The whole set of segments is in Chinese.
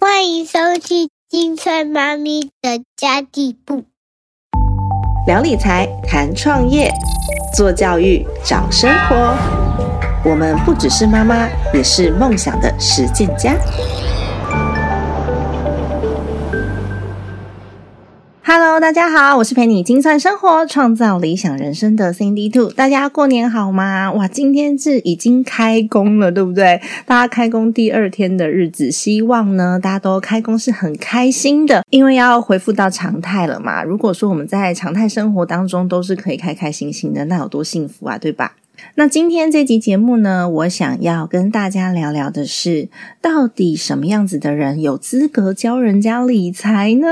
欢迎收听金翠妈咪的家地部，聊理财，谈创业，做教育，找生活。我们不只是妈妈，也是梦想的实践家。Hello，大家好，我是陪你精算生活、创造理想人生的 Cindy Two。大家过年好吗？哇，今天是已经开工了，对不对？大家开工第二天的日子，希望呢大家都开工是很开心的，因为要恢复到常态了嘛。如果说我们在常态生活当中都是可以开开心心的，那有多幸福啊，对吧？那今天这集节目呢，我想要跟大家聊聊的是，到底什么样子的人有资格教人家理财呢？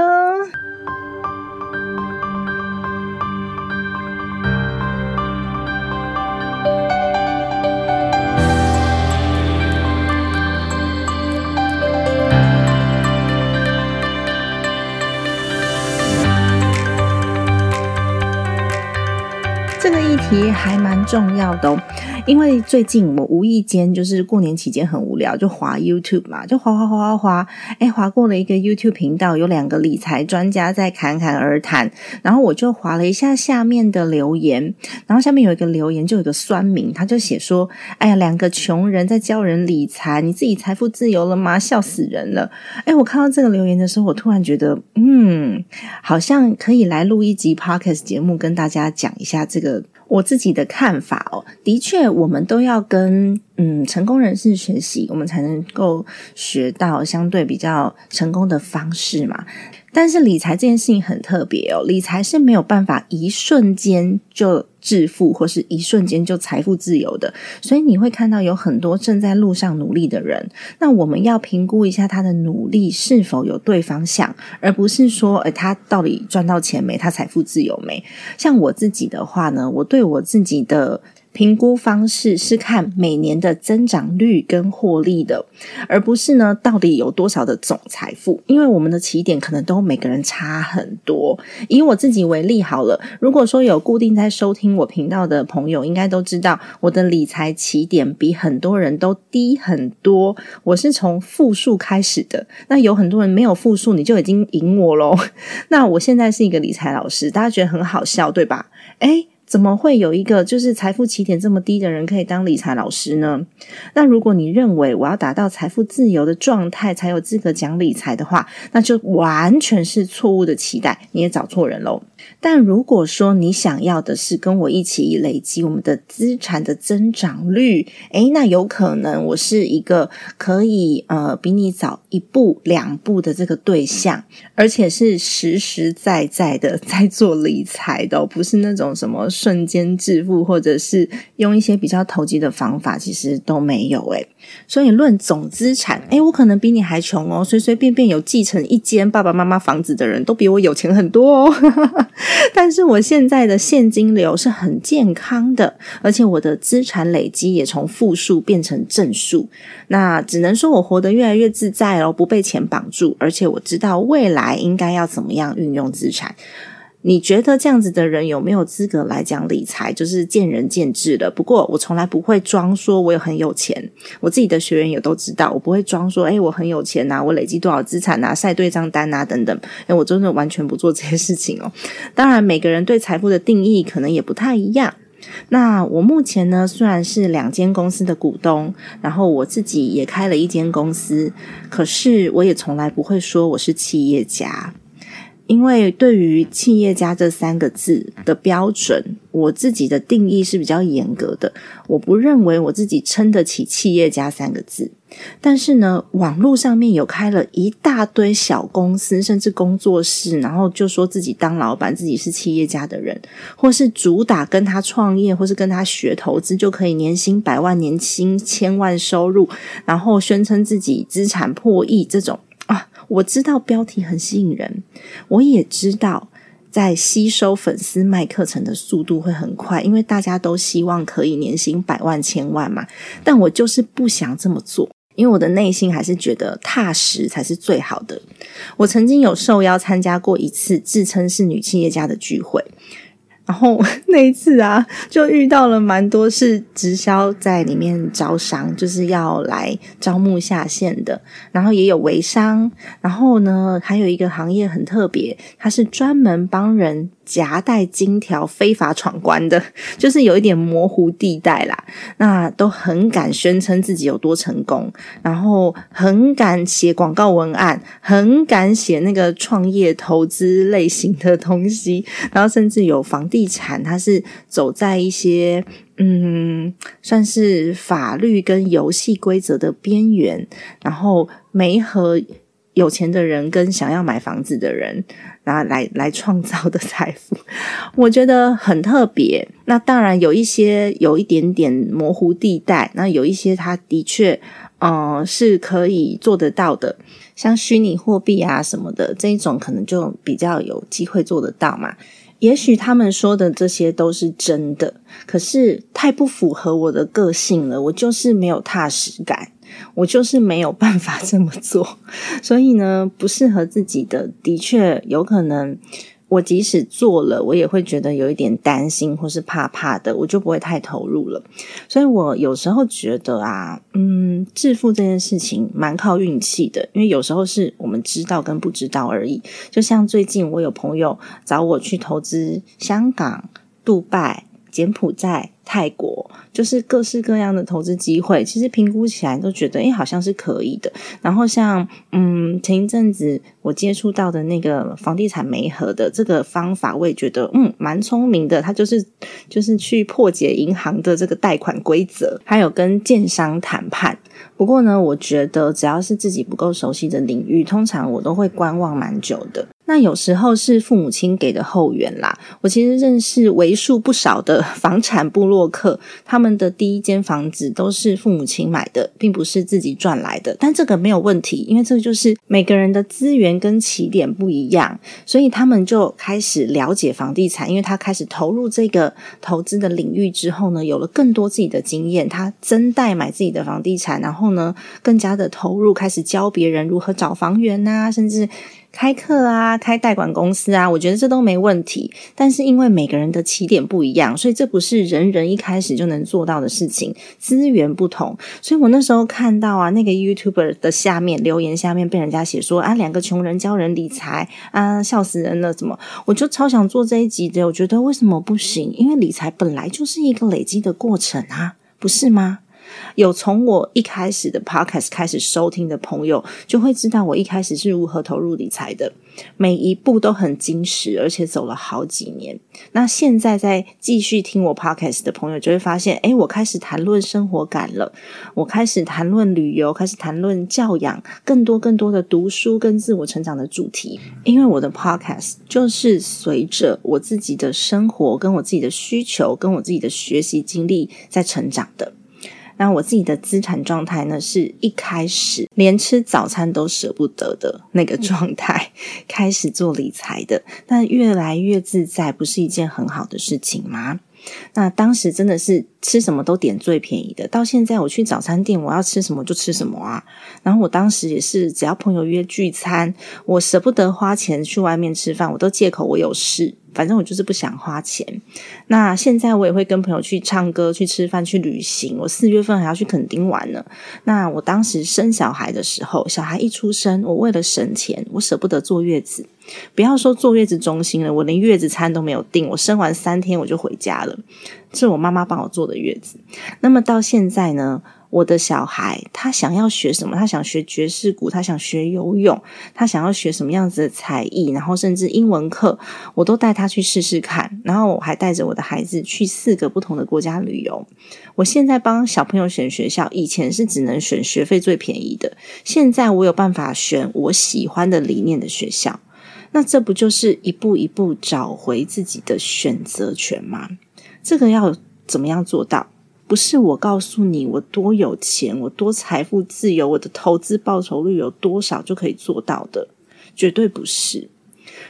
题还蛮重要的哦，因为最近我无意间就是过年期间很无聊，就滑 YouTube 嘛，就滑滑滑滑滑，哎，滑过了一个 YouTube 频道，有两个理财专家在侃侃而谈，然后我就滑了一下下面的留言，然后下面有一个留言就有个酸民，他就写说：“哎呀，两个穷人在教人理财，你自己财富自由了吗？笑死人了！”哎，我看到这个留言的时候，我突然觉得，嗯，好像可以来录一集 Podcast 节目，跟大家讲一下这个。我自己的看法哦，的确，我们都要跟嗯成功人士学习，我们才能够学到相对比较成功的方式嘛。但是理财这件事情很特别哦，理财是没有办法一瞬间就致富，或是一瞬间就财富自由的。所以你会看到有很多正在路上努力的人，那我们要评估一下他的努力是否有对方向，而不是说，诶他到底赚到钱没？他财富自由没？像我自己的话呢，我对我自己的。评估方式是看每年的增长率跟获利的，而不是呢到底有多少的总财富。因为我们的起点可能都每个人差很多。以我自己为例好了，如果说有固定在收听我频道的朋友，应该都知道我的理财起点比很多人都低很多。我是从负数开始的，那有很多人没有负数，你就已经赢我喽。那我现在是一个理财老师，大家觉得很好笑对吧？诶怎么会有一个就是财富起点这么低的人可以当理财老师呢？那如果你认为我要达到财富自由的状态才有资格讲理财的话，那就完全是错误的期待，你也找错人喽。但如果说你想要的是跟我一起累积我们的资产的增长率，诶，那有可能我是一个可以呃比你早一步两步的这个对象，而且是实实在在的在做理财的，不是那种什么。瞬间致富，或者是用一些比较投机的方法，其实都没有诶所以论总资产，诶我可能比你还穷哦，随随便便有继承一间爸爸妈妈房子的人都比我有钱很多哦。但是我现在的现金流是很健康的，而且我的资产累积也从负数变成正数。那只能说我活得越来越自在哦，不被钱绑住，而且我知道未来应该要怎么样运用资产。你觉得这样子的人有没有资格来讲理财？就是见仁见智的。不过我从来不会装说我有很有钱，我自己的学员也都知道，我不会装说，哎，我很有钱呐，我累积多少资产呐，晒对账单呐，等等。哎，我真的完全不做这些事情哦。当然，每个人对财富的定义可能也不太一样。那我目前呢，虽然是两间公司的股东，然后我自己也开了一间公司，可是我也从来不会说我是企业家。因为对于企业家这三个字的标准，我自己的定义是比较严格的。我不认为我自己撑得起企业家三个字。但是呢，网络上面有开了一大堆小公司，甚至工作室，然后就说自己当老板，自己是企业家的人，或是主打跟他创业，或是跟他学投资，就可以年薪百万、年薪千万收入，然后宣称自己资产破亿这种。我知道标题很吸引人，我也知道在吸收粉丝卖课程的速度会很快，因为大家都希望可以年薪百万千万嘛。但我就是不想这么做，因为我的内心还是觉得踏实才是最好的。我曾经有受邀参加过一次自称是女企业家的聚会。然后 那一次啊，就遇到了蛮多是直销在里面招商，就是要来招募下线的。然后也有微商，然后呢，还有一个行业很特别，它是专门帮人。夹带金条非法闯关的，就是有一点模糊地带啦。那都很敢宣称自己有多成功，然后很敢写广告文案，很敢写那个创业投资类型的东西，然后甚至有房地产，它是走在一些嗯，算是法律跟游戏规则的边缘，然后没和。有钱的人跟想要买房子的人，然后来来创造的财富，我觉得很特别。那当然有一些有一点点模糊地带，那有一些他的确，嗯，是可以做得到的，像虚拟货币啊什么的这一种，可能就比较有机会做得到嘛。也许他们说的这些都是真的，可是太不符合我的个性了，我就是没有踏实感。我就是没有办法 这么做，所以呢，不适合自己的，的确有可能。我即使做了，我也会觉得有一点担心或是怕怕的，我就不会太投入了。所以我有时候觉得啊，嗯，致富这件事情蛮靠运气的，因为有时候是我们知道跟不知道而已。就像最近我有朋友找我去投资香港、杜拜、柬埔寨。泰国就是各式各样的投资机会，其实评估起来都觉得，哎，好像是可以的。然后像，嗯，前一阵子我接触到的那个房地产媒合的这个方法，我也觉得，嗯，蛮聪明的。他就是就是去破解银行的这个贷款规则，还有跟建商谈判。不过呢，我觉得只要是自己不够熟悉的领域，通常我都会观望蛮久的。那有时候是父母亲给的后援啦。我其实认识为数不少的房产部落。客他们的第一间房子都是父母亲买的，并不是自己赚来的。但这个没有问题，因为这个就是每个人的资源跟起点不一样，所以他们就开始了解房地产。因为他开始投入这个投资的领域之后呢，有了更多自己的经验，他增贷买自己的房地产，然后呢，更加的投入，开始教别人如何找房源呐，甚至。开课啊，开代管公司啊，我觉得这都没问题。但是因为每个人的起点不一样，所以这不是人人一开始就能做到的事情。资源不同，所以我那时候看到啊，那个 YouTuber 的下面留言下面被人家写说啊，两个穷人教人理财啊，笑死人了，怎么？我就超想做这一集的。我觉得为什么不行？因为理财本来就是一个累积的过程啊，不是吗？有从我一开始的 podcast 开始收听的朋友，就会知道我一开始是如何投入理财的，每一步都很精实，而且走了好几年。那现在在继续听我 podcast 的朋友，就会发现，哎，我开始谈论生活感了，我开始谈论旅游，开始谈论教养，更多更多的读书跟自我成长的主题。因为我的 podcast 就是随着我自己的生活、跟我自己的需求、跟我自己的学习经历在成长的。那我自己的资产状态呢，是一开始连吃早餐都舍不得的那个状态，开始做理财的，但越来越自在，不是一件很好的事情吗？那当时真的是吃什么都点最便宜的，到现在我去早餐店，我要吃什么就吃什么啊。然后我当时也是，只要朋友约聚餐，我舍不得花钱去外面吃饭，我都借口我有事。反正我就是不想花钱。那现在我也会跟朋友去唱歌、去吃饭、去旅行。我四月份还要去垦丁玩呢。那我当时生小孩的时候，小孩一出生，我为了省钱，我舍不得坐月子。不要说坐月子中心了，我连月子餐都没有订。我生完三天我就回家了，是我妈妈帮我做的月子。那么到现在呢？我的小孩他想要学什么？他想学爵士鼓，他想学游泳，他想要学什么样子的才艺？然后甚至英文课，我都带他去试试看。然后我还带着我的孩子去四个不同的国家旅游。我现在帮小朋友选学校，以前是只能选学费最便宜的，现在我有办法选我喜欢的理念的学校。那这不就是一步一步找回自己的选择权吗？这个要怎么样做到？不是我告诉你我多有钱，我多财富自由，我的投资报酬率有多少就可以做到的，绝对不是。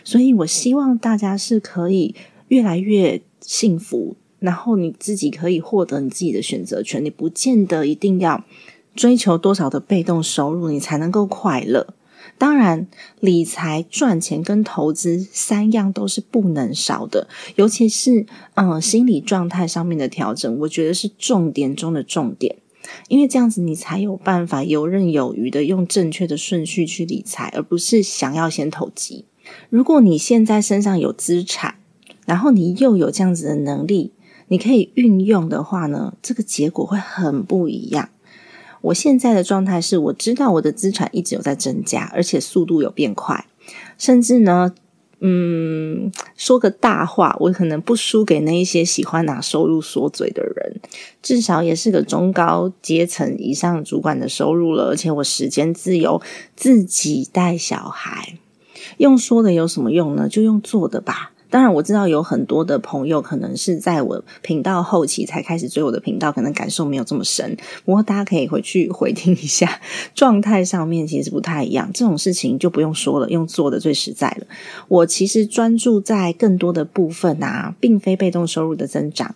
所以我希望大家是可以越来越幸福，然后你自己可以获得你自己的选择权，你不见得一定要追求多少的被动收入，你才能够快乐。当然，理财、赚钱跟投资三样都是不能少的，尤其是嗯心理状态上面的调整，我觉得是重点中的重点。因为这样子，你才有办法游刃有余的用正确的顺序去理财，而不是想要先投机。如果你现在身上有资产，然后你又有这样子的能力，你可以运用的话呢，这个结果会很不一样。我现在的状态是，我知道我的资产一直有在增加，而且速度有变快，甚至呢，嗯，说个大话，我可能不输给那一些喜欢拿收入说嘴的人，至少也是个中高阶层以上主管的收入了，而且我时间自由，自己带小孩，用说的有什么用呢？就用做的吧。当然，我知道有很多的朋友可能是在我频道后期才开始追我的频道，可能感受没有这么深。不过大家可以回去 回听一下，状态上面其实不太一样。这种事情就不用说了，用做的最实在了。我其实专注在更多的部分啊，并非被动收入的增长，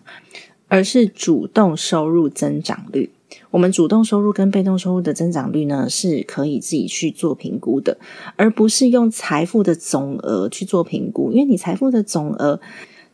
而是主动收入增长率。我们主动收入跟被动收入的增长率呢，是可以自己去做评估的，而不是用财富的总额去做评估，因为你财富的总额。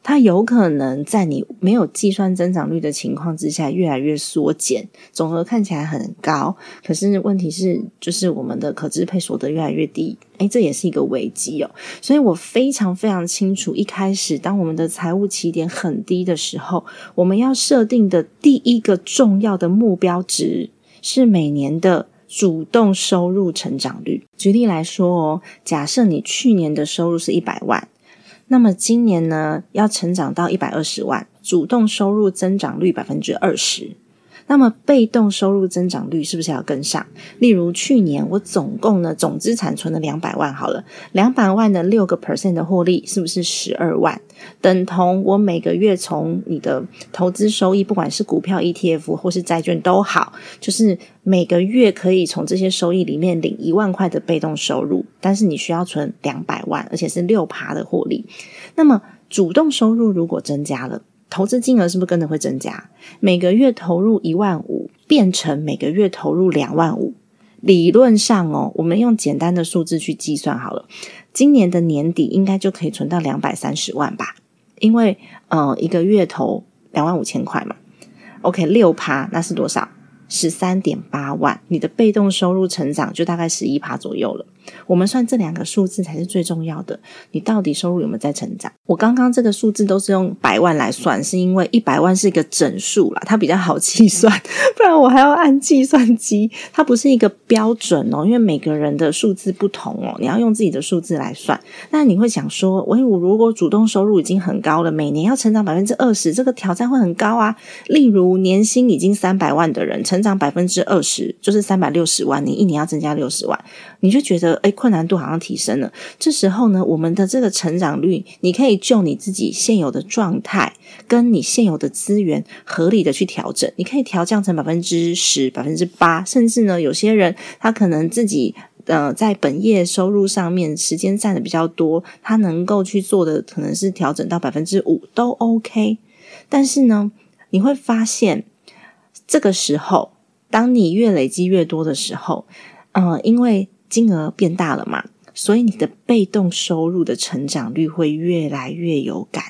它有可能在你没有计算增长率的情况之下越来越缩减，总额看起来很高，可是问题是就是我们的可支配所得越来越低，诶，这也是一个危机哦。所以我非常非常清楚，一开始当我们的财务起点很低的时候，我们要设定的第一个重要的目标值是每年的主动收入成长率。举例来说哦，假设你去年的收入是一百万。那么今年呢，要成长到一百二十万，主动收入增长率百分之二十。那么被动收入增长率是不是要跟上？例如去年我总共呢总资产存了两百万，好了，两百万的六个 percent 的获利是不是十二万？等同我每个月从你的投资收益，不管是股票、ETF 或是债券都好，就是每个月可以从这些收益里面领一万块的被动收入，但是你需要存两百万，而且是六趴的获利。那么主动收入如果增加了？投资金额是不是跟着会增加？每个月投入一万五，变成每个月投入两万五。理论上哦，我们用简单的数字去计算好了，今年的年底应该就可以存到两百三十万吧？因为呃，一个月投两万五千块嘛。OK，六趴那是多少？十三点八万，你的被动收入成长就大概十一趴左右了。我们算这两个数字才是最重要的。你到底收入有没有在成长？我刚刚这个数字都是用百万来算，是因为一百万是一个整数啦，它比较好计算。不然我还要按计算机，它不是一个标准哦。因为每个人的数字不同哦，你要用自己的数字来算。那你会想说，我我如果主动收入已经很高了，每年要成长百分之二十，这个挑战会很高啊。例如年薪已经三百万的人，成长百分之二十就是三百六十万，你一年要增加六十万，你就觉得。哎，困难度好像提升了。这时候呢，我们的这个成长率，你可以就你自己现有的状态，跟你现有的资源合理的去调整。你可以调降成百分之十、百分之八，甚至呢，有些人他可能自己呃在本业收入上面时间占的比较多，他能够去做的可能是调整到百分之五都 OK。但是呢，你会发现这个时候，当你越累积越多的时候，嗯，因为金额变大了嘛，所以你的被动收入的成长率会越来越有感，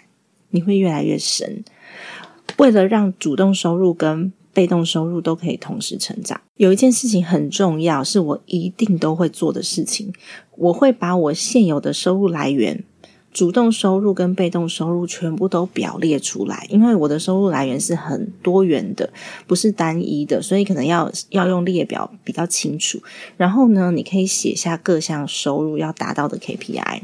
你会越来越神。为了让主动收入跟被动收入都可以同时成长，有一件事情很重要，是我一定都会做的事情，我会把我现有的收入来源。主动收入跟被动收入全部都表列出来，因为我的收入来源是很多元的，不是单一的，所以可能要要用列表比较清楚。然后呢，你可以写下各项收入要达到的 KPI，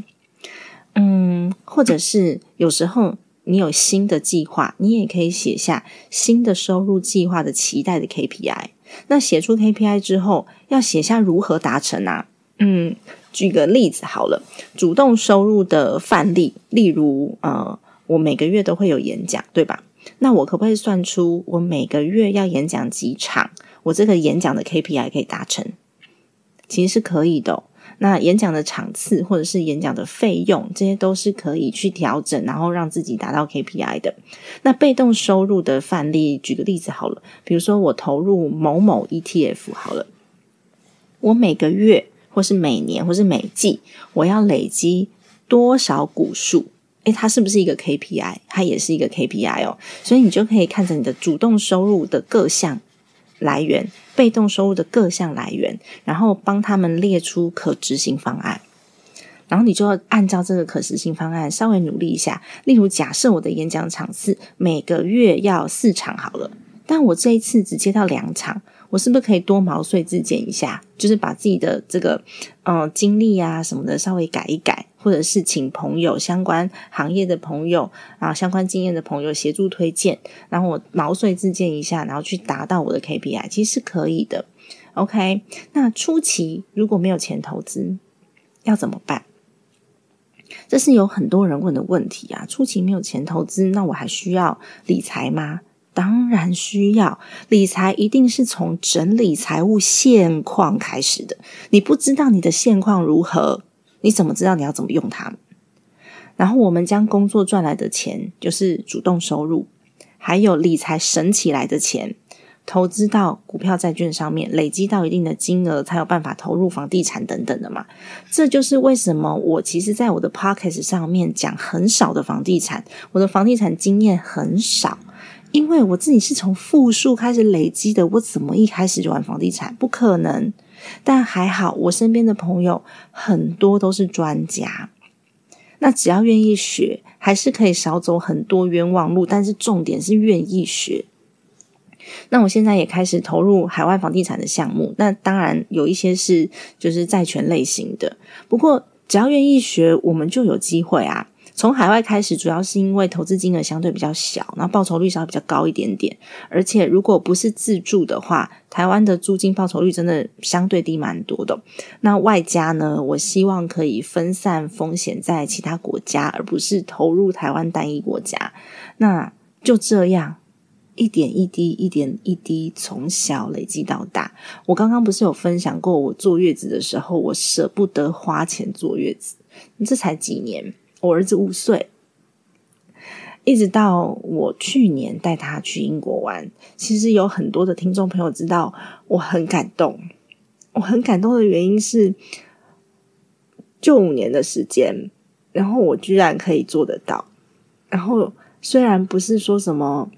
嗯，或者是有时候你有新的计划，你也可以写下新的收入计划的期待的 KPI。那写出 KPI 之后，要写下如何达成啊？嗯。举个例子好了，主动收入的范例，例如呃，我每个月都会有演讲，对吧？那我可不可以算出我每个月要演讲几场，我这个演讲的 KPI 可以达成？其实是可以的。那演讲的场次或者是演讲的费用，这些都是可以去调整，然后让自己达到 KPI 的。那被动收入的范例，举个例子好了，比如说我投入某某 ETF 好了，我每个月或是每年或是每季，我要累积多少股数？诶，它是不是一个 KPI？它也是一个 KPI 哦。所以你就可以看着你的主动收入的各项来源。被动收入的各项来源，然后帮他们列出可执行方案，然后你就要按照这个可执行方案稍微努力一下。例如，假设我的演讲场次每个月要四场好了，但我这一次只接到两场。我是不是可以多毛遂自荐一下？就是把自己的这个嗯经历啊什么的稍微改一改，或者是请朋友相关行业的朋友啊相关经验的朋友协助推荐，然后我毛遂自荐一下，然后去达到我的 KPI，其实是可以的。OK，那初期如果没有钱投资，要怎么办？这是有很多人问的问题啊。初期没有钱投资，那我还需要理财吗？当然需要理财，一定是从整理财务现况开始的。你不知道你的现况如何，你怎么知道你要怎么用它？然后我们将工作赚来的钱，就是主动收入，还有理财省起来的钱，投资到股票、债券上面，累积到一定的金额，才有办法投入房地产等等的嘛。这就是为什么我其实在我的 p o c k e t 上面讲很少的房地产，我的房地产经验很少。因为我自己是从负数开始累积的，我怎么一开始就玩房地产？不可能。但还好，我身边的朋友很多都是专家。那只要愿意学，还是可以少走很多冤枉路。但是重点是愿意学。那我现在也开始投入海外房地产的项目。那当然有一些是就是债权类型的。不过只要愿意学，我们就有机会啊。从海外开始，主要是因为投资金额相对比较小，然后报酬率稍微比较高一点点。而且如果不是自住的话，台湾的租金报酬率真的相对低蛮多的。那外加呢，我希望可以分散风险在其他国家，而不是投入台湾单一国家。那就这样一点一滴、一点一滴从小累积到大。我刚刚不是有分享过，我坐月子的时候，我舍不得花钱坐月子，这才几年。我儿子五岁，一直到我去年带他去英国玩，其实有很多的听众朋友知道我很感动。我很感动的原因是，就五年的时间，然后我居然可以做得到。然后虽然不是说什么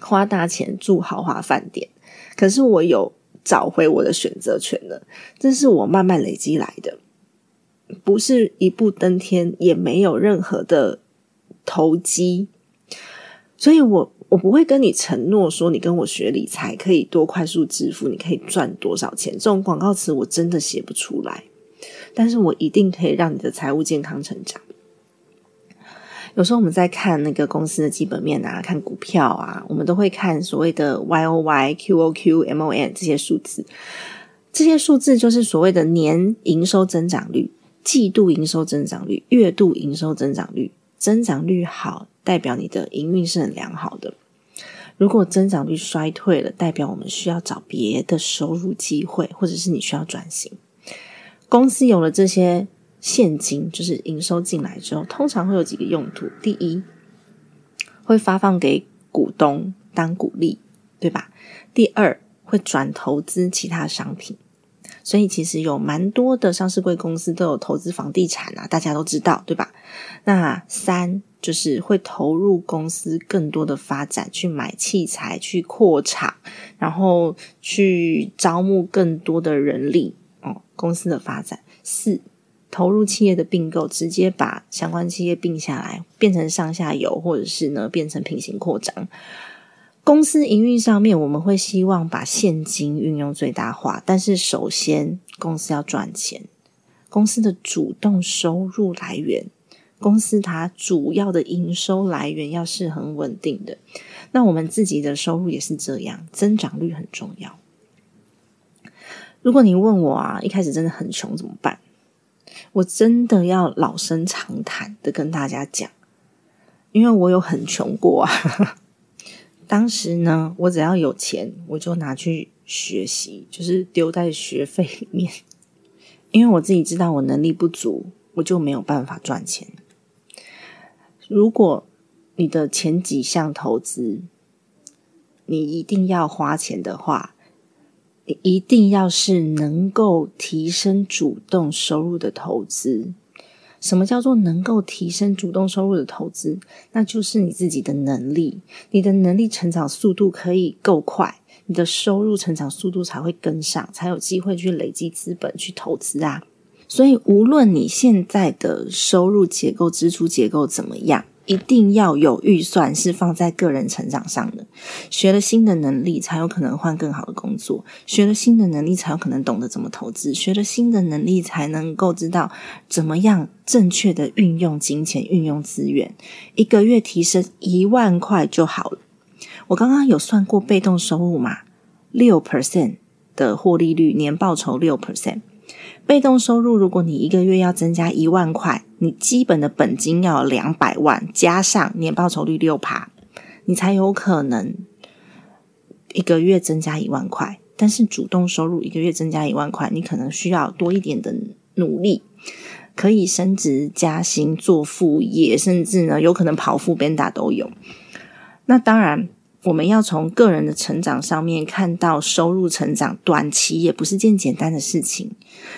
花大钱住豪华饭店，可是我有找回我的选择权了。这是我慢慢累积来的。不是一步登天，也没有任何的投机，所以我我不会跟你承诺说你跟我学理财可以多快速致富，你可以赚多少钱。这种广告词我真的写不出来，但是我一定可以让你的财务健康成长。有时候我们在看那个公司的基本面啊，看股票啊，我们都会看所谓的 Y O Y、Q O Q、M O N 这些数字，这些数字就是所谓的年营收增长率。季度营收增长率、月度营收增长率，增长率好，代表你的营运是很良好的。如果增长率衰退了，代表我们需要找别的收入机会，或者是你需要转型。公司有了这些现金，就是营收进来之后，通常会有几个用途：第一，会发放给股东当股利，对吧？第二，会转投资其他商品。所以其实有蛮多的上市贵公司都有投资房地产啊，大家都知道，对吧？那三就是会投入公司更多的发展，去买器材、去扩厂，然后去招募更多的人力哦。公司的发展，四投入企业的并购，直接把相关企业并下来，变成上下游，或者是呢变成平行扩张。公司营运上面，我们会希望把现金运用最大化，但是首先公司要赚钱，公司的主动收入来源，公司它主要的营收来源要是很稳定的。那我们自己的收入也是这样，增长率很重要。如果你问我啊，一开始真的很穷怎么办？我真的要老生常谈的跟大家讲，因为我有很穷过啊。当时呢，我只要有钱，我就拿去学习，就是丢在学费里面，因为我自己知道我能力不足，我就没有办法赚钱。如果你的前几项投资，你一定要花钱的话，一定要是能够提升主动收入的投资。什么叫做能够提升主动收入的投资？那就是你自己的能力，你的能力成长速度可以够快，你的收入成长速度才会跟上，才有机会去累积资本去投资啊。所以，无论你现在的收入结构、支出结构怎么样。一定要有预算是放在个人成长上的，学了新的能力才有可能换更好的工作，学了新的能力才有可能懂得怎么投资，学了新的能力才能够知道怎么样正确的运用金钱、运用资源。一个月提升一万块就好了。我刚刚有算过被动收入嘛，六 percent 的获利率，年报酬六 percent。被动收入，如果你一个月要增加一万块，你基本的本金要两百万，加上年报酬率六趴，你才有可能一个月增加一万块。但是主动收入一个月增加一万块，你可能需要多一点的努力，可以升职加薪、做副业，甚至呢有可能跑副边打都有。那当然。我们要从个人的成长上面看到收入成长，短期也不是件简单的事情。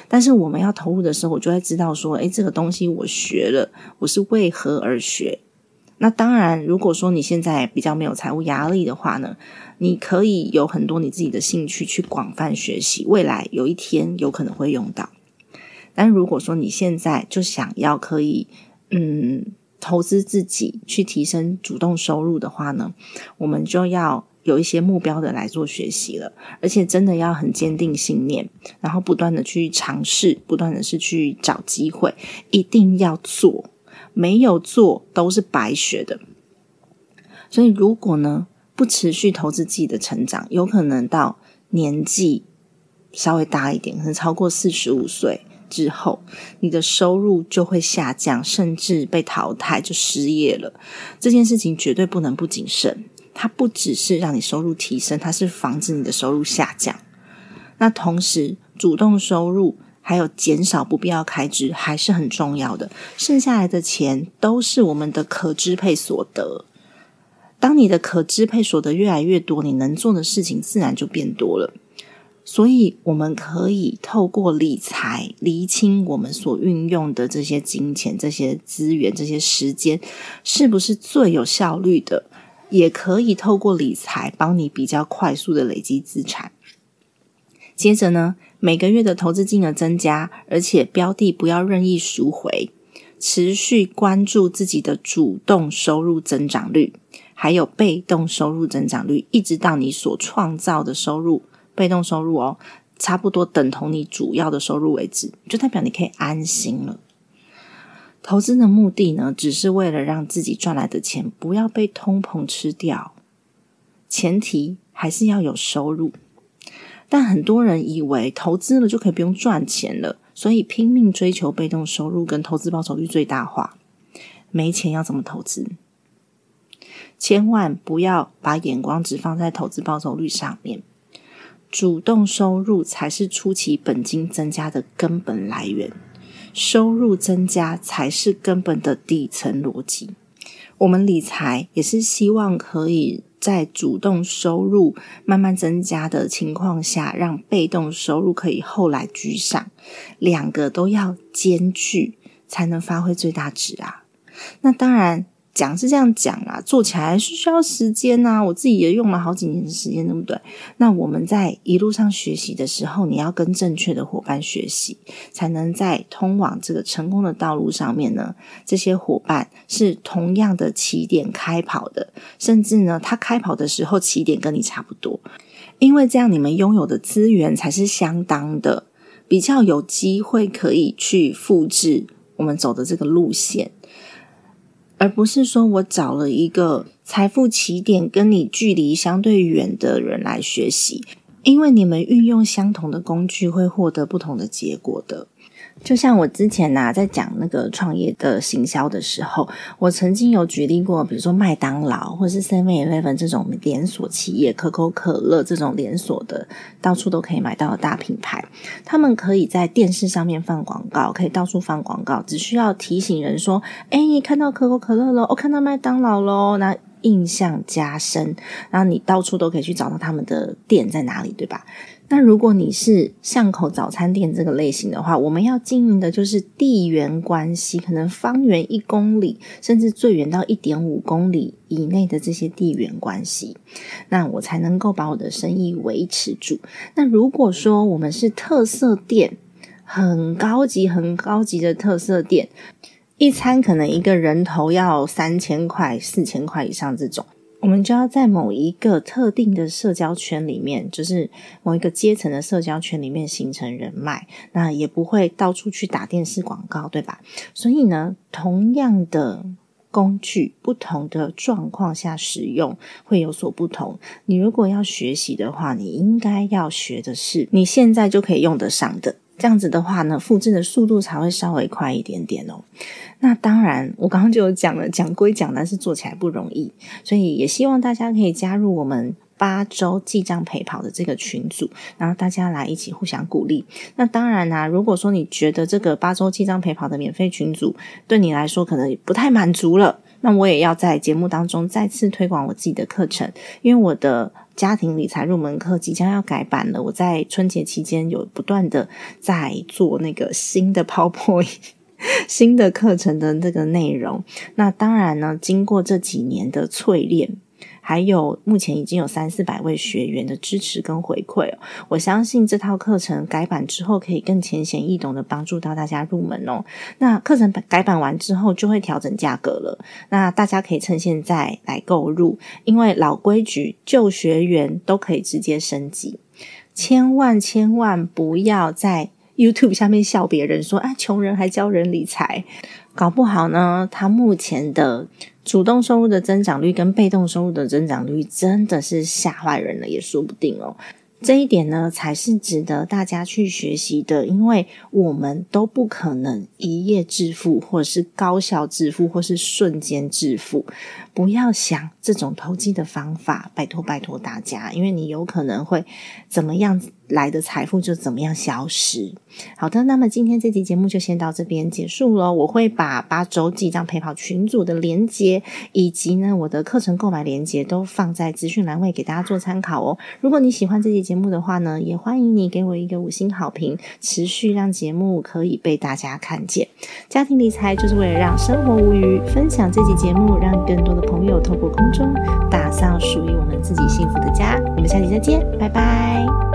但是我们要投入的时候，我就会知道说，诶，这个东西我学了，我是为何而学？那当然，如果说你现在比较没有财务压力的话呢，你可以有很多你自己的兴趣去广泛学习，未来有一天有可能会用到。但如果说你现在就想要可以，嗯。投资自己去提升主动收入的话呢，我们就要有一些目标的来做学习了，而且真的要很坚定信念，然后不断的去尝试，不断的是去找机会，一定要做，没有做都是白学的。所以如果呢不持续投资自己的成长，有可能到年纪稍微大一点，可能超过四十五岁。之后，你的收入就会下降，甚至被淘汰，就失业了。这件事情绝对不能不谨慎。它不只是让你收入提升，它是防止你的收入下降。那同时，主动收入还有减少不必要开支，还是很重要的。剩下来的钱都是我们的可支配所得。当你的可支配所得越来越多，你能做的事情自然就变多了。所以，我们可以透过理财厘清我们所运用的这些金钱、这些资源、这些时间是不是最有效率的，也可以透过理财帮你比较快速的累积资产。接着呢，每个月的投资金额增加，而且标的不要任意赎回，持续关注自己的主动收入增长率，还有被动收入增长率，一直到你所创造的收入。被动收入哦，差不多等同你主要的收入为止，就代表你可以安心了。投资的目的呢，只是为了让自己赚来的钱不要被通膨吃掉，前提还是要有收入。但很多人以为投资了就可以不用赚钱了，所以拼命追求被动收入跟投资报酬率最大化。没钱要怎么投资？千万不要把眼光只放在投资报酬率上面。主动收入才是初期本金增加的根本来源，收入增加才是根本的底层逻辑。我们理财也是希望可以在主动收入慢慢增加的情况下，让被动收入可以后来居上，两个都要兼具，才能发挥最大值啊！那当然。讲是这样讲啊，做起来是需要时间呐。我自己也用了好几年的时间，对不对？那我们在一路上学习的时候，你要跟正确的伙伴学习，才能在通往这个成功的道路上面呢。这些伙伴是同样的起点开跑的，甚至呢，他开跑的时候起点跟你差不多，因为这样你们拥有的资源才是相当的，比较有机会可以去复制我们走的这个路线。而不是说我找了一个财富起点跟你距离相对远的人来学习，因为你们运用相同的工具会获得不同的结果的。就像我之前呐、在讲那个创业的行销的时候，我曾经有举例过，比如说麦当劳或是 Seven Eleven 这种连锁企业，可口可乐这种连锁的，到处都可以买到的大品牌，他们可以在电视上面放广告，可以到处放广告，只需要提醒人说：“哎，看到可口可乐了，我、看到麦当劳喽。”那印象加深，然后你到处都可以去找到他们的店在哪里，对吧？那如果你是巷口早餐店这个类型的话，我们要经营的就是地缘关系，可能方圆一公里，甚至最远到一点五公里以内的这些地缘关系，那我才能够把我的生意维持住。那如果说我们是特色店，很高级、很高级的特色店，一餐可能一个人头要三千块、四千块以上这种。我们就要在某一个特定的社交圈里面，就是某一个阶层的社交圈里面形成人脉，那也不会到处去打电视广告，对吧？所以呢，同样的工具，不同的状况下使用会有所不同。你如果要学习的话，你应该要学的是你现在就可以用得上的。这样子的话呢，复制的速度才会稍微快一点点哦。那当然，我刚刚就有讲了，讲归讲，但是做起来不容易，所以也希望大家可以加入我们八周记账陪跑的这个群组，然后大家来一起互相鼓励。那当然啦、如果说你觉得这个八周记账陪跑的免费群组对你来说可能不太满足了，那我也要在节目当中再次推广我自己的课程，因为我的。家庭理财入门课即将要改版了，我在春节期间有不断的在做那个新的 PowerPoint。新的课程的这个内容，那当然呢，经过这几年的淬炼，还有目前已经有三四百位学员的支持跟回馈哦，我相信这套课程改版之后，可以更浅显易懂的帮助到大家入门哦。那课程改版完之后，就会调整价格了，那大家可以趁现在来购入，因为老规矩，旧学员都可以直接升级，千万千万不要在 YouTube 下面笑别人说啊，穷人还教人理财，搞不好呢，他目前的主动收入的增长率跟被动收入的增长率真的是吓坏人了，也说不定哦。这一点呢，才是值得大家去学习的，因为我们都不可能一夜致富，或者是高效致富，或是瞬间致富。不要想这种投机的方法，拜托拜托大家，因为你有可能会怎么样来的财富就怎么样消失。好的，那么今天这期节目就先到这边结束了。我会把八周记账陪跑群组的连接，以及呢我的课程购买连接都放在资讯栏位给大家做参考哦。如果你喜欢这期节目的话呢，也欢迎你给我一个五星好评，持续让节目可以被大家看见。家庭理财就是为了让生活无虞，分享这期节目，让更多的朋友透过空中打造属于我们自己幸福的家。我们下期再见，拜拜。